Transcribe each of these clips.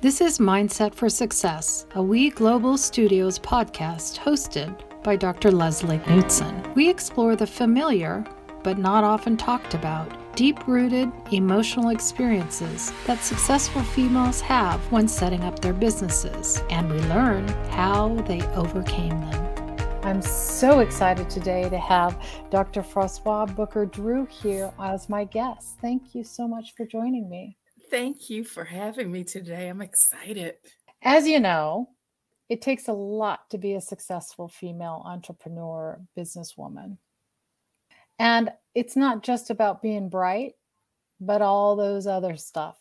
This is Mindset for Success, a We Global Studios podcast hosted by Dr. Leslie Knutson. We explore the familiar, but not often talked about, deep rooted emotional experiences that successful females have when setting up their businesses, and we learn how they overcame them. I'm so excited today to have Dr. Froswa Booker Drew here as my guest. Thank you so much for joining me. Thank you for having me today. I'm excited. As you know, it takes a lot to be a successful female entrepreneur, businesswoman. And it's not just about being bright, but all those other stuff.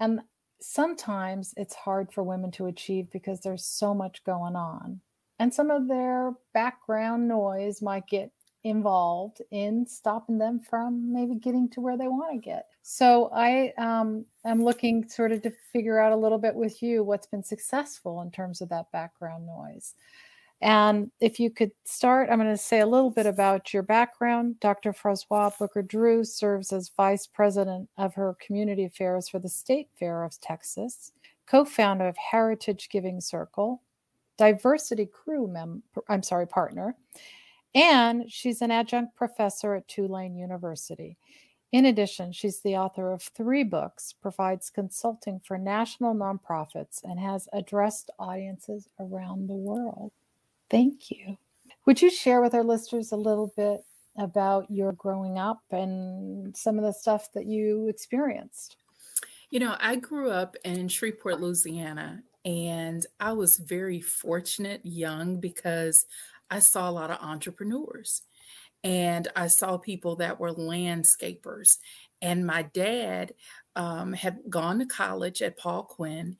And sometimes it's hard for women to achieve because there's so much going on and some of their background noise might get involved in stopping them from maybe getting to where they want to get. So I um, am looking sort of to figure out a little bit with you what's been successful in terms of that background noise. And if you could start, I'm going to say a little bit about your background. Dr. Froswa Booker Drew serves as vice president of her community affairs for the State Fair of Texas, co founder of Heritage Giving Circle, diversity crew mem I'm sorry, partner. And she's an adjunct professor at Tulane University. In addition, she's the author of three books, provides consulting for national nonprofits, and has addressed audiences around the world. Thank you. Would you share with our listeners a little bit about your growing up and some of the stuff that you experienced? You know, I grew up in Shreveport, Louisiana, and I was very fortunate young because I saw a lot of entrepreneurs and I saw people that were landscapers. And my dad um, had gone to college at Paul Quinn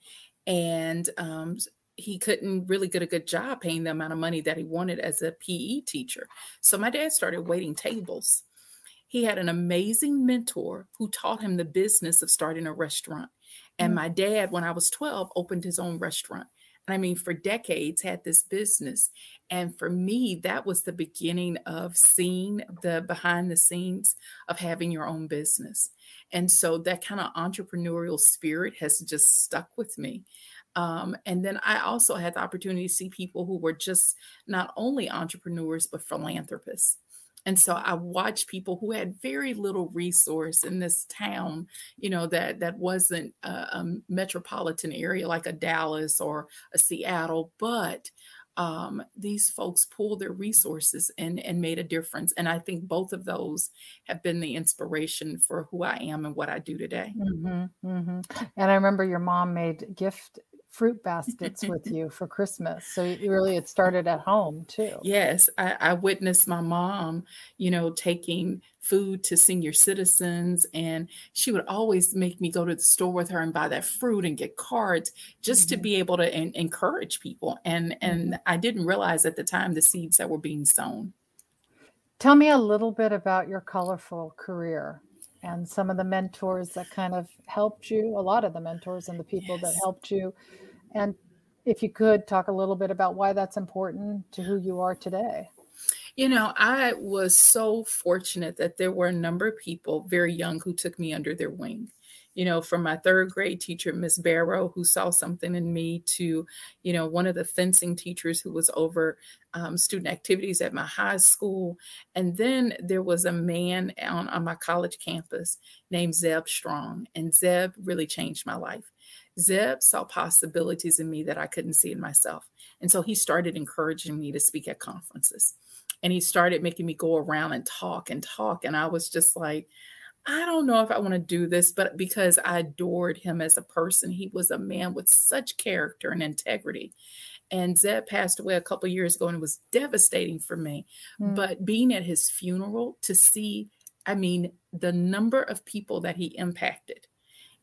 and um, he couldn't really get a good job paying the amount of money that he wanted as a PE teacher. So my dad started waiting tables. He had an amazing mentor who taught him the business of starting a restaurant. And mm. my dad, when I was 12, opened his own restaurant. I mean, for decades, had this business. And for me, that was the beginning of seeing the behind the scenes of having your own business. And so that kind of entrepreneurial spirit has just stuck with me. Um, and then I also had the opportunity to see people who were just not only entrepreneurs, but philanthropists. And so I watched people who had very little resource in this town, you know, that that wasn't a, a metropolitan area like a Dallas or a Seattle, but um, these folks pulled their resources and and made a difference. And I think both of those have been the inspiration for who I am and what I do today. Mm-hmm, mm-hmm. And I remember your mom made gift fruit baskets with you for Christmas. So really it started at home too. Yes, I, I, witnessed my mom, you know, taking food to senior citizens and she would always make me go to the store with her and buy that fruit and get cards just mm-hmm. to be able to en- encourage people. And and mm-hmm. I didn't realize at the time the seeds that were being sown. Tell me a little bit about your colorful career and some of the mentors that kind of helped you, a lot of the mentors and the people yes. that helped you. And if you could talk a little bit about why that's important to who you are today. You know, I was so fortunate that there were a number of people very young who took me under their wing you know, from my third grade teacher, Miss Barrow, who saw something in me, to, you know, one of the fencing teachers who was over um, student activities at my high school. And then there was a man on, on my college campus named Zeb Strong, and Zeb really changed my life. Zeb saw possibilities in me that I couldn't see in myself. And so he started encouraging me to speak at conferences. And he started making me go around and talk and talk. And I was just like, I don't know if I want to do this, but because I adored him as a person, he was a man with such character and integrity. And Zeb passed away a couple years ago, and it was devastating for me. Mm. But being at his funeral to see, I mean, the number of people that he impacted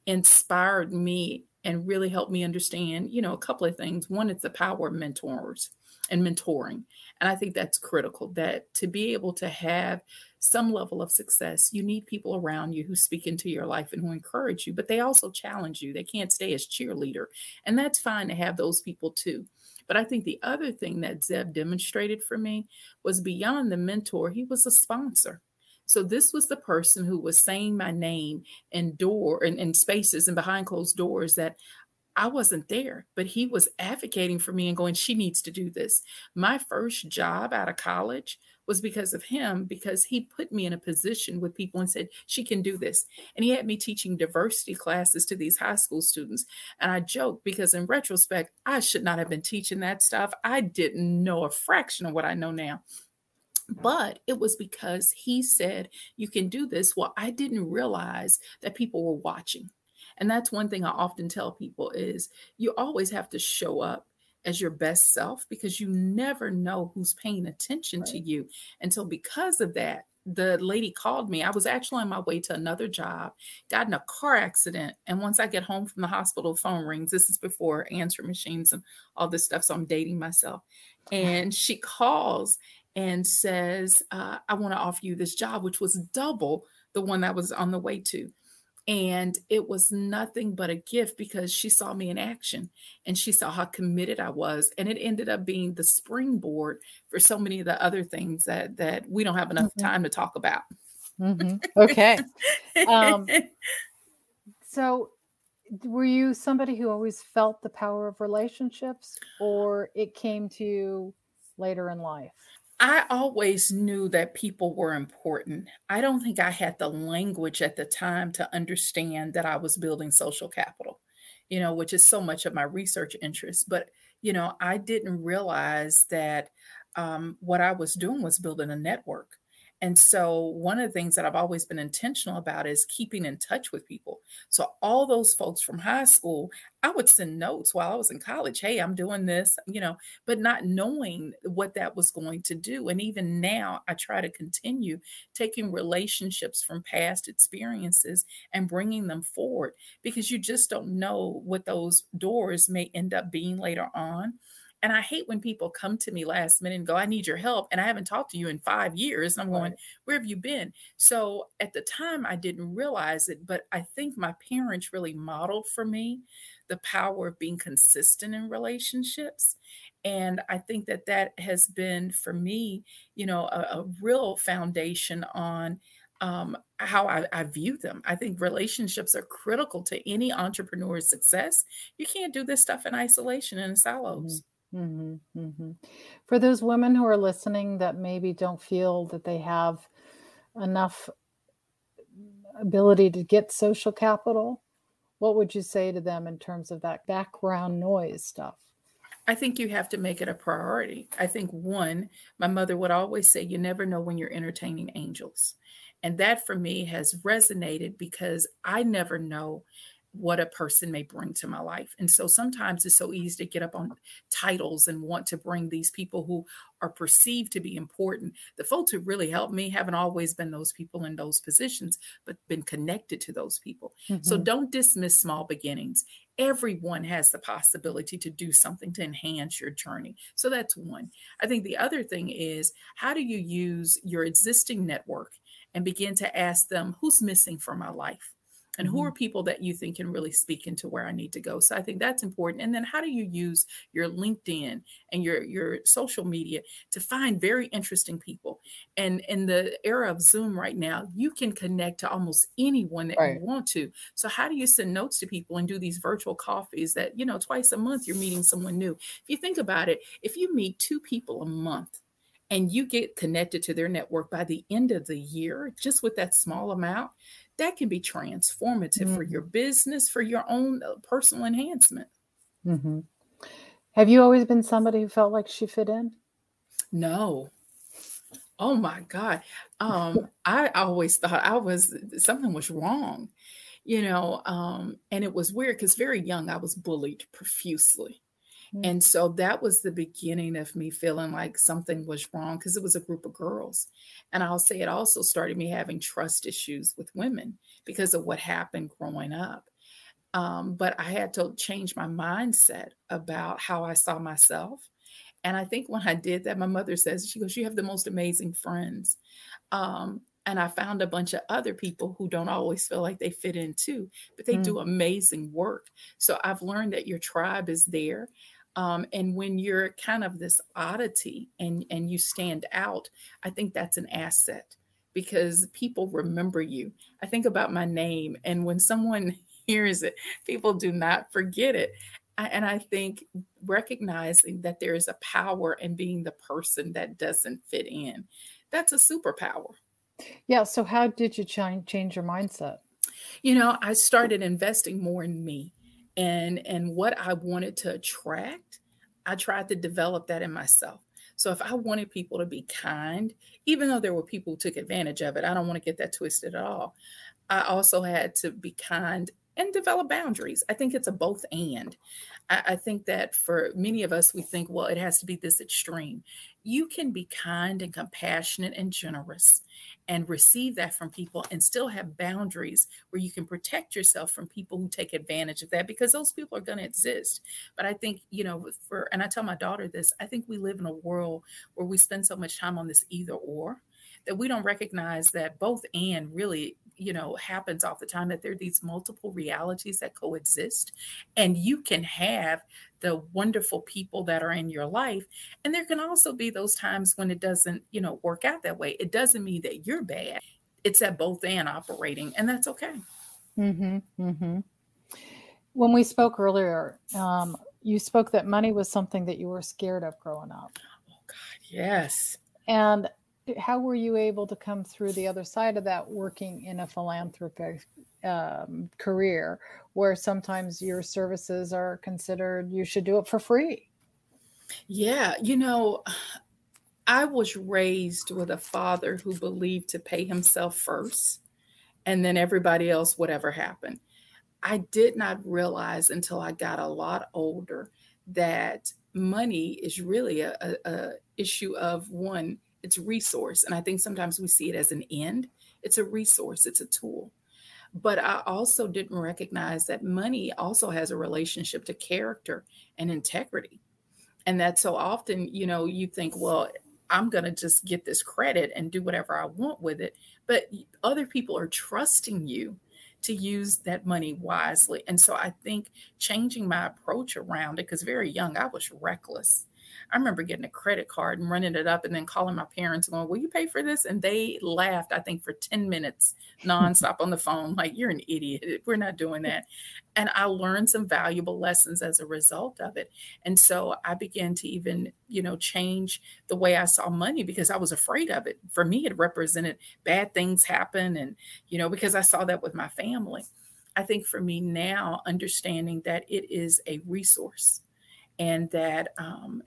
inspired me and really helped me understand, you know, a couple of things. One, it's the power of mentors and mentoring. And I think that's critical that to be able to have some level of success, you need people around you who speak into your life and who encourage you, but they also challenge you. They can't stay as cheerleader. And that's fine to have those people too. But I think the other thing that Zeb demonstrated for me was beyond the mentor, he was a sponsor. So this was the person who was saying my name in door and in, in spaces and behind closed doors that I wasn't there, but he was advocating for me and going, she needs to do this. My first job out of college was because of him, because he put me in a position with people and said, she can do this. And he had me teaching diversity classes to these high school students. And I joke because in retrospect, I should not have been teaching that stuff. I didn't know a fraction of what I know now but it was because he said you can do this well i didn't realize that people were watching and that's one thing I often tell people is you always have to show up as your best self because you never know who's paying attention right. to you. And so because of that, the lady called me. I was actually on my way to another job, got in a car accident. And once I get home from the hospital, phone rings. This is before answer machines and all this stuff. So I'm dating myself. And she calls and says, uh, I want to offer you this job, which was double the one I was on the way to. And it was nothing but a gift because she saw me in action and she saw how committed I was. And it ended up being the springboard for so many of the other things that that we don't have enough mm-hmm. time to talk about. Mm-hmm. Okay. um, so were you somebody who always felt the power of relationships or it came to you later in life? I always knew that people were important. I don't think I had the language at the time to understand that I was building social capital, you know, which is so much of my research interest. But, you know, I didn't realize that um, what I was doing was building a network. And so, one of the things that I've always been intentional about is keeping in touch with people. So, all those folks from high school, I would send notes while I was in college. Hey, I'm doing this, you know, but not knowing what that was going to do. And even now, I try to continue taking relationships from past experiences and bringing them forward because you just don't know what those doors may end up being later on. And I hate when people come to me last minute and go, I need your help. And I haven't talked to you in five years. And I'm right. going, Where have you been? So at the time, I didn't realize it, but I think my parents really modeled for me the power of being consistent in relationships. And I think that that has been for me, you know, a, a real foundation on um, how I, I, view them. I think relationships are critical to any entrepreneur's success. You can't do this stuff in isolation and in silos. Mm-hmm, mm-hmm. For those women who are listening that maybe don't feel that they have enough ability to get social capital, what would you say to them in terms of that background noise stuff? I think you have to make it a priority. I think one, my mother would always say, you never know when you're entertaining angels. And that for me has resonated because I never know what a person may bring to my life. And so sometimes it's so easy to get up on titles and want to bring these people who are perceived to be important. The folks who really helped me haven't always been those people in those positions, but been connected to those people. Mm-hmm. So don't dismiss small beginnings. Everyone has the possibility to do something to enhance your journey. So that's one. I think the other thing is how do you use your existing network and begin to ask them who's missing from my life? And who are mm-hmm. people that you think can really speak into where I need to go. So I think that's important. And then how do you use your LinkedIn and your your social media to find very interesting people? And in the era of Zoom right now, you can connect to almost anyone that right. you want to. So how do you send notes to people and do these virtual coffees that, you know, twice a month you're meeting someone new? If you think about it, if you meet two people a month, and you get connected to their network by the end of the year, just with that small amount, that can be transformative mm-hmm. for your mm-hmm. business, for your own uh, personal enhancement. Mm-hmm. Have you always been somebody who felt like she fit in? No. Oh my God. Um, I always thought I was something was wrong, you know. Um, and it was weird because very young I was bullied profusely. Mm-hmm. And so that was the beginning of me feeling like something was wrong because it was a group of girls. And I'll say it also started me having trust issues with women because of what happened growing up. Um, but I had to change my mindset about how I saw myself. And I think when I did that, my mother says, she goes, You have the most amazing friends. Um, and I found a bunch of other people who don't always feel like they fit in too, but they mm. do amazing work. So I've learned that your tribe is there. Um, and when you're kind of this oddity and and you stand out, I think that's an asset because people remember you. I think about my name, and when someone hears it. People do not forget it. And I think recognizing that there is a power in being the person that doesn't fit in, that's a superpower. Yeah. So, how did you change change your mindset? You know, I started investing more in me and and what I wanted to attract. I tried to develop that in myself. So if I wanted people to be kind, even though there were people who took advantage of it, I don't want to get that twisted at all. I also had to be kind and develop boundaries. I think it's a both and. I, I, think that for many of us, we think, well, it has to be this extreme. You can be kind and compassionate and generous and receive that from people and still have boundaries where you can protect yourself from people who take advantage of that because those people are going to exist. But I think, you know, for, and I tell my daughter this, I think we live in a world where we spend so much time on this either or that we don't recognize that both and really you know happens all the time that there are these multiple realities that coexist and you can have the wonderful people that are in your life and there can also be those times when it doesn't you know work out that way. It doesn't mean that you're bad. It's at both and operating and that's okay. Mm-hmm, mm-hmm. when we spoke earlier um, you spoke that money was something that you were scared of growing up. Oh god yes. And how were you able to come through the other side of that working in a philanthropic um, career where sometimes your services are considered you should do it for free? Yeah you know i was raised with a father who believed to pay himself first and then everybody else whatever happened. I did not realize until i got a lot older that money is really a, a, a issue of one it's a resource and i think sometimes we see it as an end. It's a resource it's a tool. But i also didn't recognize that money also has a relationship to character and integrity. And that so often you know you think well i'm going to just get this credit and do whatever i want with it. But other people are trusting you to use that money wisely. And so i think changing my approach around it because very young i was reckless I remember getting a credit card and running it up and then calling my parents and going, Will you pay for this? And they laughed, I think, for 10 minutes nonstop on the phone, like, You're an idiot. We're not doing that. And I learned some valuable lessons as a result of it. And so I began to even, you know, change the way I saw money because I was afraid of it. For me, it represented bad things happen. And, you know, because I saw that with my family. I think for me now, understanding that it is a resource and that um,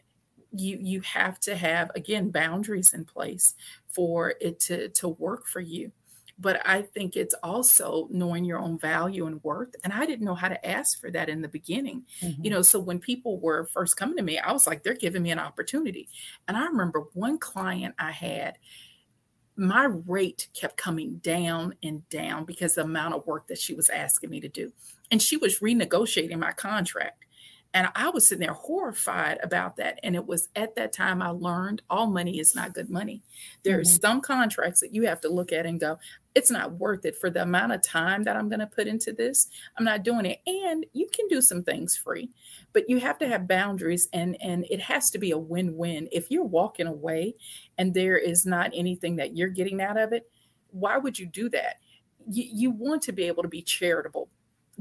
you you have to have again boundaries in place for it to to work for you. But i think it's also knowing your own value and worth and i didn't know how to ask for that in the beginning. Mm-hmm. you know so when people were first coming to me i was like they're giving me an opportunity. And i remember one client i had my rate kept coming down and down because the amount of work that she was asking me to do. And she was renegotiating my contract and I was sitting there horrified about that. And it was at that time I learned all money is not good money. There mm-hmm. are some contracts that you have to look at and go, it's not worth it for the amount of time that I'm going to put into this. I'm not doing it. And you can do some things free, but you have to have boundaries and and it has to be a win-win. If you're walking away and there is not anything that you're getting out of it, why would you do that? You, you want to be able to be charitable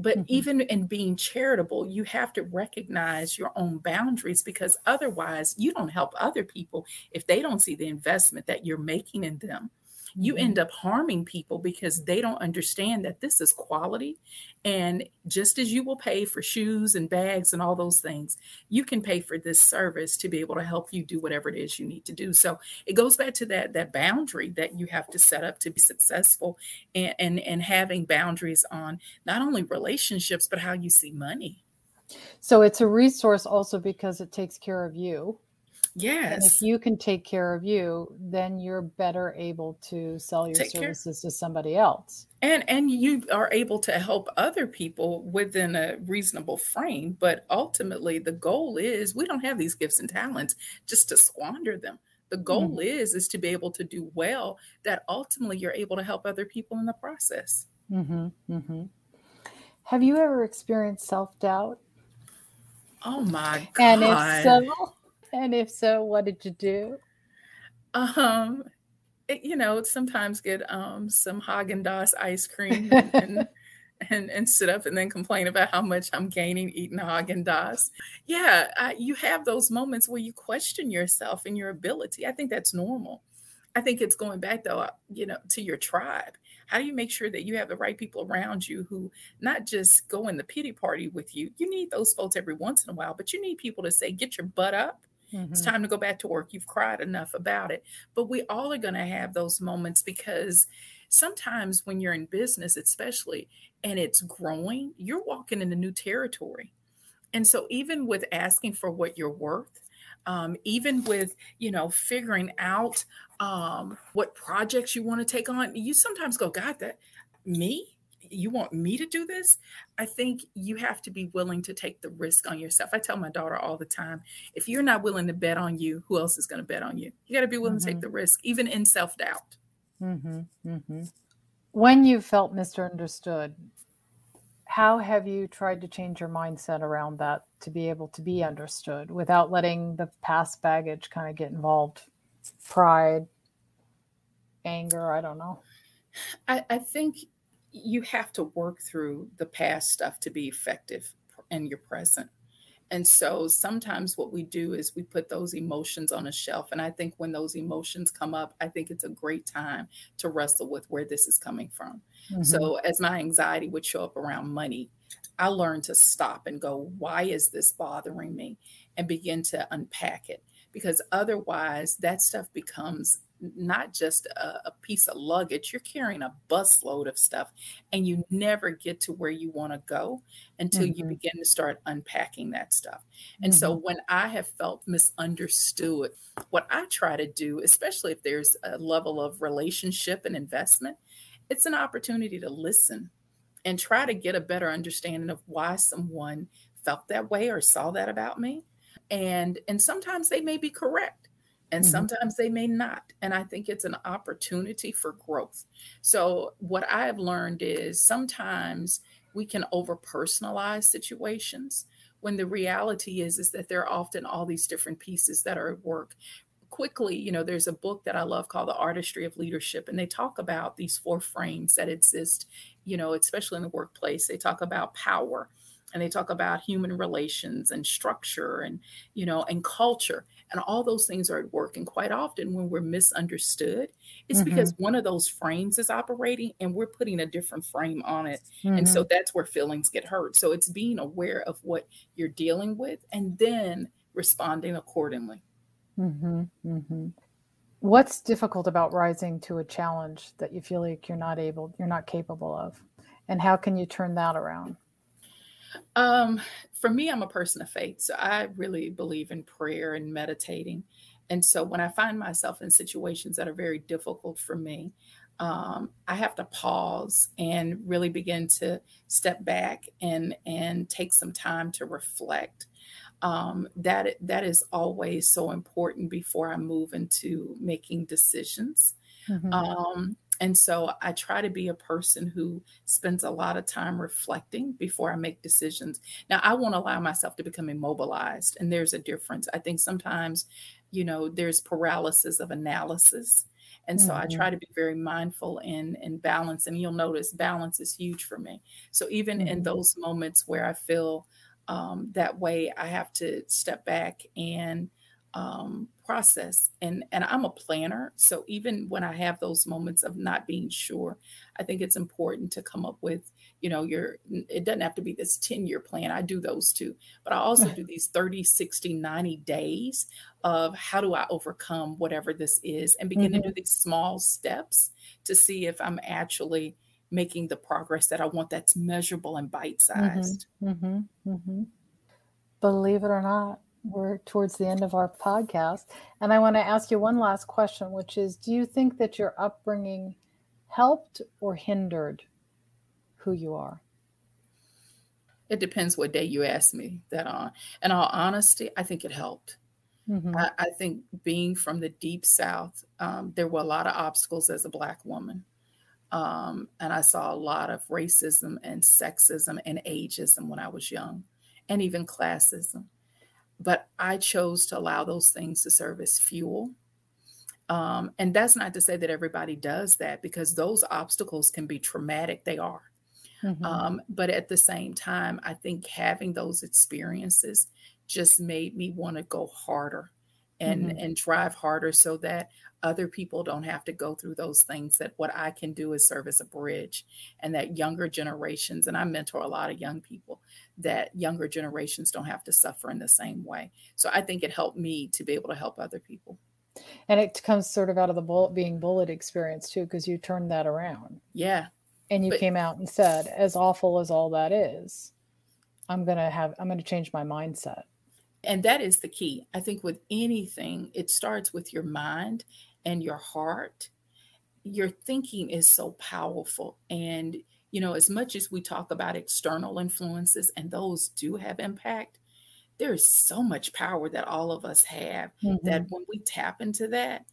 but mm-hmm. even in being charitable, you have to recognize your own boundaries because otherwise, you don't help other people if they don't see the investment that you're making in them you mm-hmm. end up harming people because they don't understand that this is quality. And just as you will pay for shoes and bags and all those things, you can pay for this service to be able to help you do whatever it is you need to do. So it goes back to that that boundary that you have to set up to be successful and and, and having boundaries on not only relationships, but how you see money. So it's a resource also because it takes care of you Yes. And if you can take care of you, then you're better able to sell your take services care. to somebody else. And and you are able to help other people within a reasonable frame, but ultimately the goal is we don't have these gifts and talents just to squander them. The goal mm-hmm. is is to be able to do well that ultimately you're able to help other people in the process. Mm-hmm. Mm-hmm. Have you ever experienced self-doubt? Oh my god. And if so, and if so, what did you do? Um, it, you know, sometimes get um some Haagen Dazs ice cream and, and, and sit up and then complain about how much I'm gaining eating Haagen Dazs. Yeah, I, you have those moments where you question yourself and your ability. I think that's normal. I think it's going back though, you know, to your tribe. How do you make sure that you have the right people around you who not just go in the pity party with you? You need those folks every once in a while, but you need people to say, get your butt up. Mm-hmm. It's time to go back to work. You've cried enough about it. But we all are going to have those moments because sometimes when you're in business, especially, and it's growing, you're walking into new territory. And so, even with asking for what you're worth, um, even with you know figuring out um, what projects you want to take on, you sometimes go, God, that me? You want me to do this? I think you have to be willing to take the risk on yourself. I tell my daughter all the time if you're not willing to bet on you, who else is going to bet on you? You got to be willing mm-hmm. to take mm-hmm. the risk, even in self doubt. Mm-hmm. Mm-hmm. When you felt misunderstood, how have you tried to change your mindset around that to be able to be understood without letting the past baggage kind of get involved? Pride, anger, I don't know. I, I think you have to work through the past stuff to be effective in your present. And so sometimes what we do is we put those emotions on a shelf. And I think when those emotions come up, I think it's a great time to wrestle with where this is coming from. Mm-hmm. So as my anxiety would show up around money, I learned to stop and go, why is this bothering me? And begin to unpack it. Because otherwise, that stuff becomes not just a, a, piece of luggage, you're carrying a busload of stuff and you never get to where you want to go until mm-hmm. you begin to start unpacking that stuff. And mm-hmm. so when I have felt misunderstood, what I try to do, especially if there's a level of relationship and investment, it's an opportunity to listen and try to get a better understanding of why someone felt that way or saw that about me. And and sometimes they may be correct and mm-hmm. sometimes they may not. And I think it's an opportunity for growth. So, what I have learned is sometimes we can over personalize situations when the reality is is that there are often all these different pieces that are at work quickly you know there's a book that i love called the artistry of leadership and they talk about these four frames that exist you know especially in the workplace they talk about power and they talk about human relations and structure and you know and culture and all those things are at work and quite often when we're misunderstood it's mm-hmm. because one of those frames is operating and we're putting a different frame on it mm-hmm. and so mm-hmm. that's where feelings get hurt so it's being aware of what you're dealing with and then responding accordingly mm-hmm. mm-hmm. what's difficult about rising to a challenge that you feel like you're not able you're not capable of and how can you turn that around um, for me, I'm a person of faith. So I really believe in prayer and meditating. And so when I find myself in situations that are very difficult for me, um, I have to pause and really begin to step back and and take some time to reflect. Um, that that is always so important before I move into making decisions. Mm-hmm. Um, and so I try to be a person who spends a lot of time reflecting before I make decisions. Now, I won't allow myself to become immobilized, and there's a difference. I think sometimes, you know, there's paralysis of analysis. And so mm-hmm. I try to be very mindful and and balance. And you'll notice balance is huge for me. So even mm-hmm. in those moments where I feel um, that way, I have to step back and um, process and and i'm a planner so even when i have those moments of not being sure i think it's important to come up with you know your it doesn't have to be this 10 year plan i do those too but i also do these 30 60 90 days of how do i overcome whatever this is and begin mm-hmm. to do these small steps to see if i'm actually making the progress that i want that's measurable and bite sized mm-hmm. mm-hmm. mm-hmm. believe it or not we're towards the end of our podcast. And I want to ask you one last question, which is Do you think that your upbringing helped or hindered who you are? It depends what day you ask me that on. In all honesty, I think it helped. Mm-hmm. I, I, think being from the deep South, um, there were a lot of obstacles as a Black woman. Um, and I saw a lot of racism and sexism and ageism when I was young, and even classism but I chose to allow those things to serve as fuel. Um, and that's not to say that everybody does that because those obstacles can be traumatic. They are. Mm-hmm. Um, but at the same time, I think having those experiences just made me want to go harder and mm-hmm. and drive harder so that other people don't have to go through those things that what I can do is serve as a bridge and that younger generations and I mentor a lot of young people that younger generations don't have to suffer in the same way. So I think it helped me to be able to help other people. And it comes sort of out of the bullet being bullet experience too because you turned that around. Yeah. And you but, came out and said as awful as all that is, I'm to have I'm going to change my mindset. And that is the key. I think with anything, it starts with your mind and your heart. Your thinking is so powerful. And, you know, as much as we talk about external influences, and those do have impact, there is so much power that all of us have mm-hmm. that when we tap into that,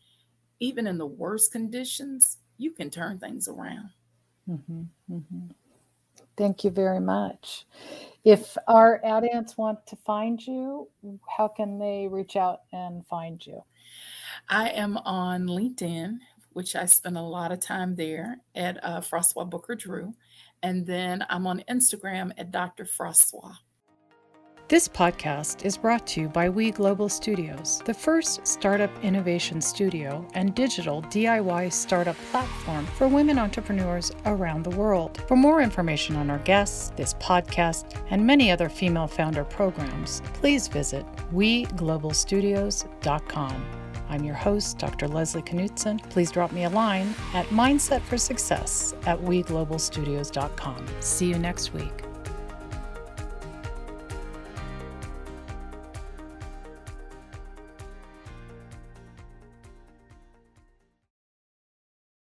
even in the worst conditions, you can turn things around. Mm-hmm. Mm-hmm. Thank you very much. If our audience want to find you, how can they reach out and find you? I am on LinkedIn, which I spend a lot of time there at uh, Froswa Booker Drew. And then I'm on Instagram at Dr. Froswa. This podcast is brought to you by We Global Studios, the first startup innovation studio and digital DIY startup platform for women entrepreneurs around the world. For more information on our guests, this podcast, and many other female founder programs, please visit weglobalstudios.com. I'm your host, Dr. Leslie Knutson. Please drop me a line at mindsetforsuccess at weglobalstudios.com. See you next week.